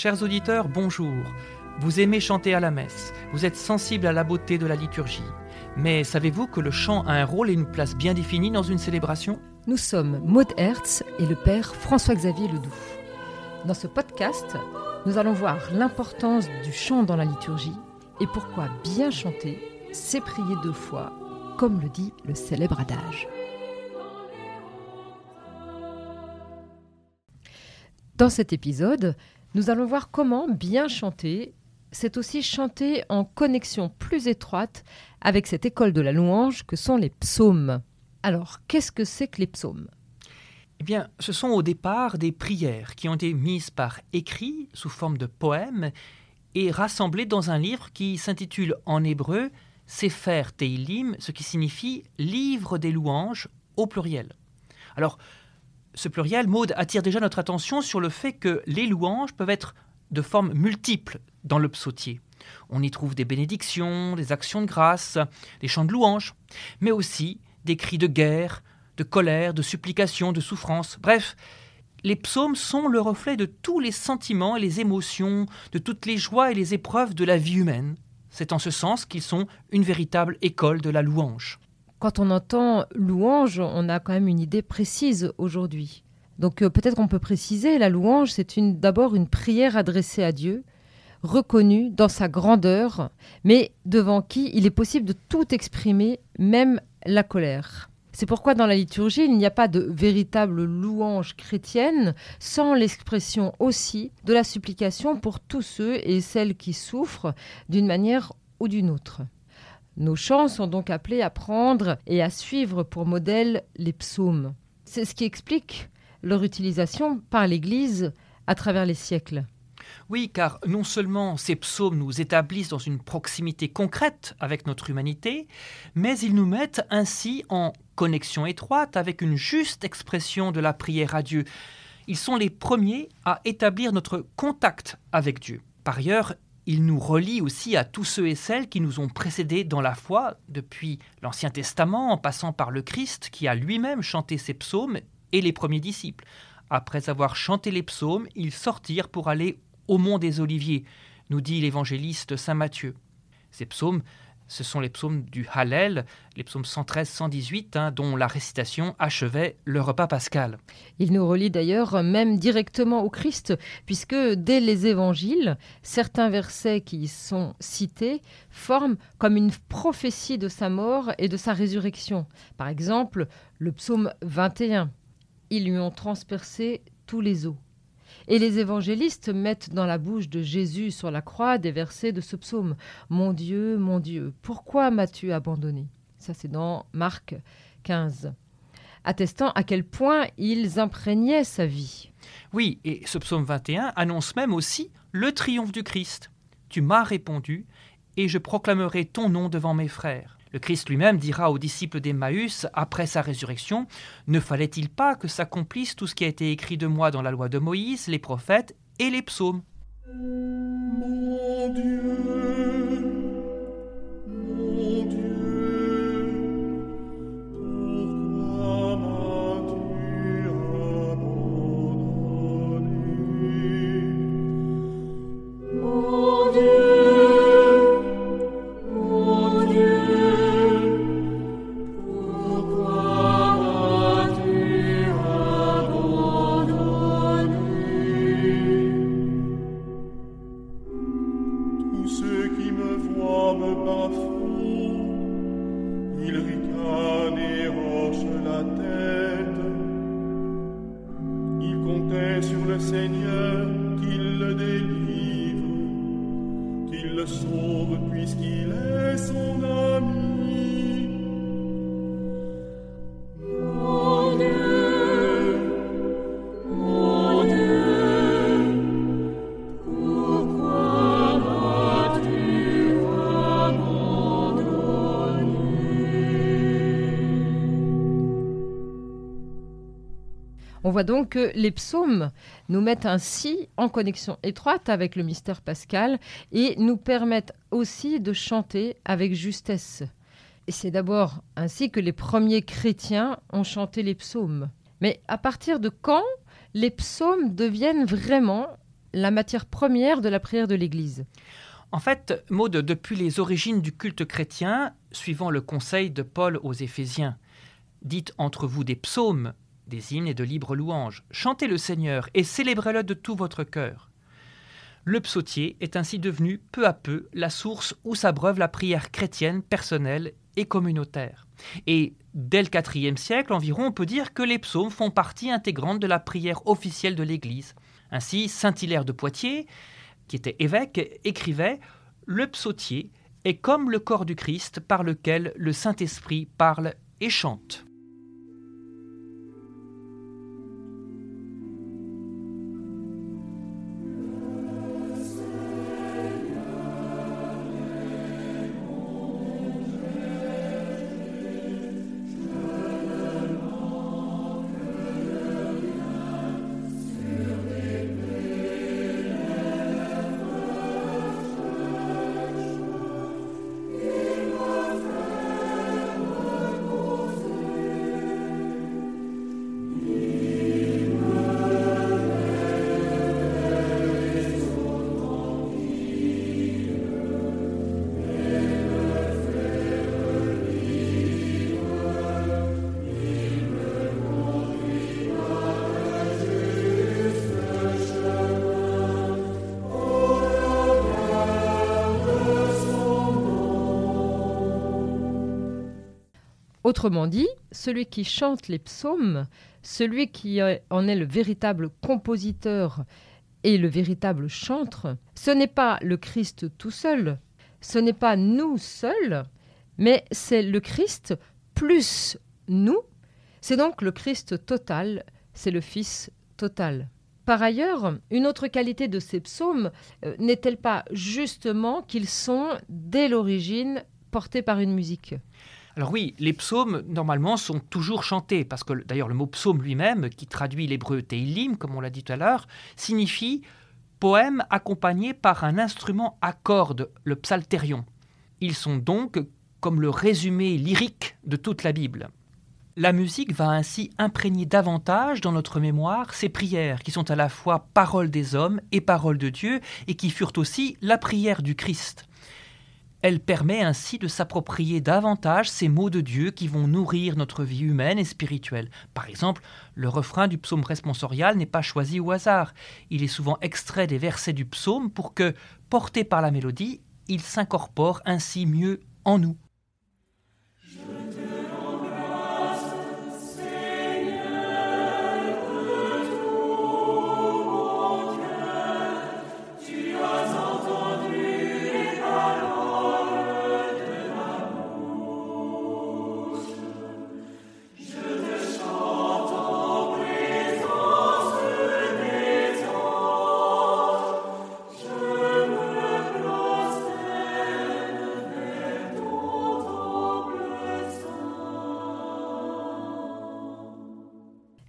Chers auditeurs, bonjour. Vous aimez chanter à la messe, vous êtes sensible à la beauté de la liturgie. Mais savez-vous que le chant a un rôle et une place bien définie dans une célébration? Nous sommes Maud Hertz et le père François-Xavier Ledoux. Dans ce podcast, nous allons voir l'importance du chant dans la liturgie et pourquoi bien chanter, c'est prier deux fois, comme le dit le célèbre adage. Dans cet épisode, nous allons voir comment bien chanter, c'est aussi chanter en connexion plus étroite avec cette école de la louange que sont les psaumes. Alors, qu'est-ce que c'est que les psaumes? Eh bien, ce sont au départ des prières qui ont été mises par écrit sous forme de poèmes et rassemblées dans un livre qui s'intitule en hébreu Sefer Teilim, ce qui signifie livre des louanges au pluriel. Alors, ce pluriel, Maude, attire déjà notre attention sur le fait que les louanges peuvent être de formes multiples dans le psautier. On y trouve des bénédictions, des actions de grâce, des chants de louanges, mais aussi des cris de guerre, de colère, de supplication, de souffrance. Bref, les psaumes sont le reflet de tous les sentiments et les émotions, de toutes les joies et les épreuves de la vie humaine. C'est en ce sens qu'ils sont une véritable école de la louange quand on entend louange, on a quand même une idée précise aujourd'hui. Donc euh, peut-être qu'on peut préciser, la louange, c'est d'abord une prière adressée à Dieu, reconnue dans sa grandeur, mais devant qui il est possible de tout exprimer, même la colère. C'est pourquoi dans la liturgie, il n'y a pas de véritable louange chrétienne sans l'expression aussi de la supplication pour tous ceux et celles qui souffrent d'une manière ou d'une autre. Nos chants sont donc appelés à prendre et à suivre pour modèle les psaumes. C'est ce qui explique leur utilisation par l'Église à travers les siècles. Oui, car non seulement ces psaumes nous établissent dans une proximité concrète avec notre humanité, mais ils nous mettent ainsi en connexion étroite avec une juste expression de la prière à Dieu. Ils sont les premiers à établir notre contact avec Dieu. Par ailleurs, il nous relie aussi à tous ceux et celles qui nous ont précédés dans la foi, depuis l'Ancien Testament, en passant par le Christ qui a lui-même chanté ses psaumes, et les premiers disciples. Après avoir chanté les psaumes, ils sortirent pour aller au mont des Oliviers, nous dit l'évangéliste Saint Matthieu. Ces psaumes ce sont les psaumes du Hallel, les psaumes 113-118, hein, dont la récitation achevait le repas pascal. Il nous relie d'ailleurs même directement au Christ, puisque dès les évangiles, certains versets qui y sont cités forment comme une prophétie de sa mort et de sa résurrection. Par exemple, le psaume 21. Ils lui ont transpercé tous les os. Et les évangélistes mettent dans la bouche de Jésus sur la croix des versets de ce psaume. Mon Dieu, mon Dieu, pourquoi m'as-tu abandonné? Ça c'est dans Marc 15 attestant à quel point ils imprégnaient sa vie. Oui, et ce psaume 21 annonce même aussi le triomphe du Christ. Tu m'as répondu, et je proclamerai ton nom devant mes frères. Le Christ lui-même dira aux disciples d'Emmaüs, après sa résurrection, Ne fallait-il pas que s'accomplisse tout ce qui a été écrit de moi dans la loi de Moïse, les prophètes et les psaumes? On voit donc que les psaumes nous mettent ainsi en connexion étroite avec le mystère pascal et nous permettent aussi de chanter avec justesse. Et c'est d'abord ainsi que les premiers chrétiens ont chanté les psaumes. Mais à partir de quand les psaumes deviennent vraiment la matière première de la prière de l'Église? En fait, Maud, depuis les origines du culte chrétien, suivant le conseil de Paul aux Éphésiens, dites entre vous des psaumes, des hymnes et de libres louanges, chantez le Seigneur et célébrez-le de tout votre cœur. Le psautier est ainsi devenu peu à peu la source où s'abreuve la prière chrétienne personnelle et communautaire. Et dès le IVe siècle environ, on peut dire que les psaumes font partie intégrante de la prière officielle de l'Église. Ainsi, Saint Hilaire de Poitiers, qui était évêque, écrivait Le psautier est comme le corps du Christ par lequel le Saint-Esprit parle et chante. Autrement dit, celui qui chante les psaumes, celui qui en est le véritable compositeur et le véritable chantre, ce n'est pas le Christ tout seul, ce n'est pas nous seuls, mais c'est le Christ plus nous. C'est donc le Christ total, c'est le Fils total. Par ailleurs, une autre qualité de ces psaumes euh, n'est-elle pas justement qu'ils sont, dès l'origine, portés par une musique? Alors oui, les psaumes, normalement, sont toujours chantés, parce que d'ailleurs le mot psaume lui-même, qui traduit l'hébreu Teilim, comme on l'a dit tout à l'heure, signifie poème accompagné par un instrument à cordes, le psalterion. Ils sont donc comme le résumé lyrique de toute la Bible. La musique va ainsi imprégner davantage dans notre mémoire ces prières qui sont à la fois paroles des hommes et paroles de Dieu et qui furent aussi la prière du Christ. Elle permet ainsi de s'approprier davantage ces mots de Dieu qui vont nourrir notre vie humaine et spirituelle. Par exemple, le refrain du psaume responsorial n'est pas choisi au hasard. Il est souvent extrait des versets du psaume pour que, porté par la mélodie, il s'incorpore ainsi mieux en nous.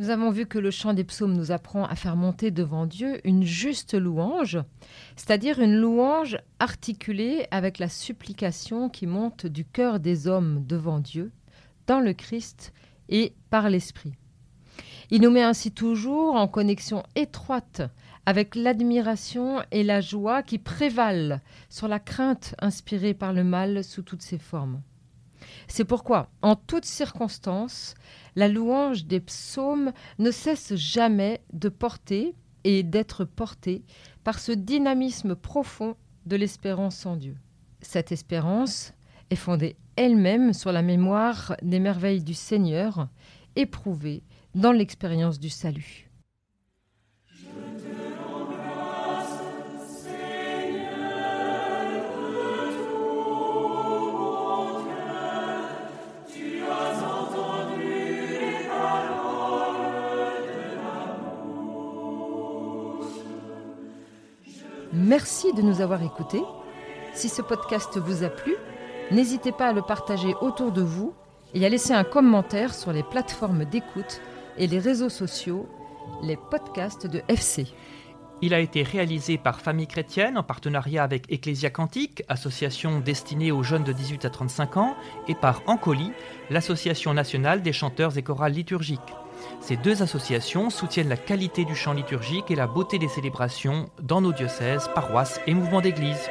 Nous avons vu que le chant des psaumes nous apprend à faire monter devant Dieu une juste louange, c'est-à-dire une louange articulée avec la supplication qui monte du cœur des hommes devant Dieu, dans le Christ et par l'Esprit. Il nous met ainsi toujours en connexion étroite avec l'admiration et la joie qui prévalent sur la crainte inspirée par le mal sous toutes ses formes. C'est pourquoi, en toutes circonstances, la louange des psaumes ne cesse jamais de porter et d'être portée par ce dynamisme profond de l'espérance en Dieu. Cette espérance est fondée elle-même sur la mémoire des merveilles du Seigneur, éprouvée dans l'expérience du salut. Merci de nous avoir écoutés. Si ce podcast vous a plu, n'hésitez pas à le partager autour de vous et à laisser un commentaire sur les plateformes d'écoute et les réseaux sociaux, les podcasts de FC. Il a été réalisé par Famille Chrétienne en partenariat avec Ecclesia Cantique, association destinée aux jeunes de 18 à 35 ans, et par Ancoli, l'association nationale des chanteurs et chorales liturgiques. Ces deux associations soutiennent la qualité du chant liturgique et la beauté des célébrations dans nos diocèses, paroisses et mouvements d'église.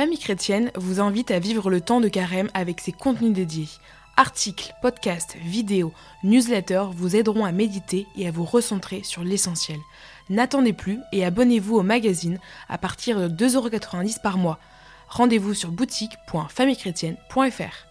Famille chrétienne vous invite à vivre le temps de carême avec ses contenus dédiés. Articles, podcasts, vidéos, newsletters vous aideront à méditer et à vous recentrer sur l'essentiel. N'attendez plus et abonnez-vous au magazine à partir de 2,90€ par mois. Rendez-vous sur boutique.famillechrétienne.fr.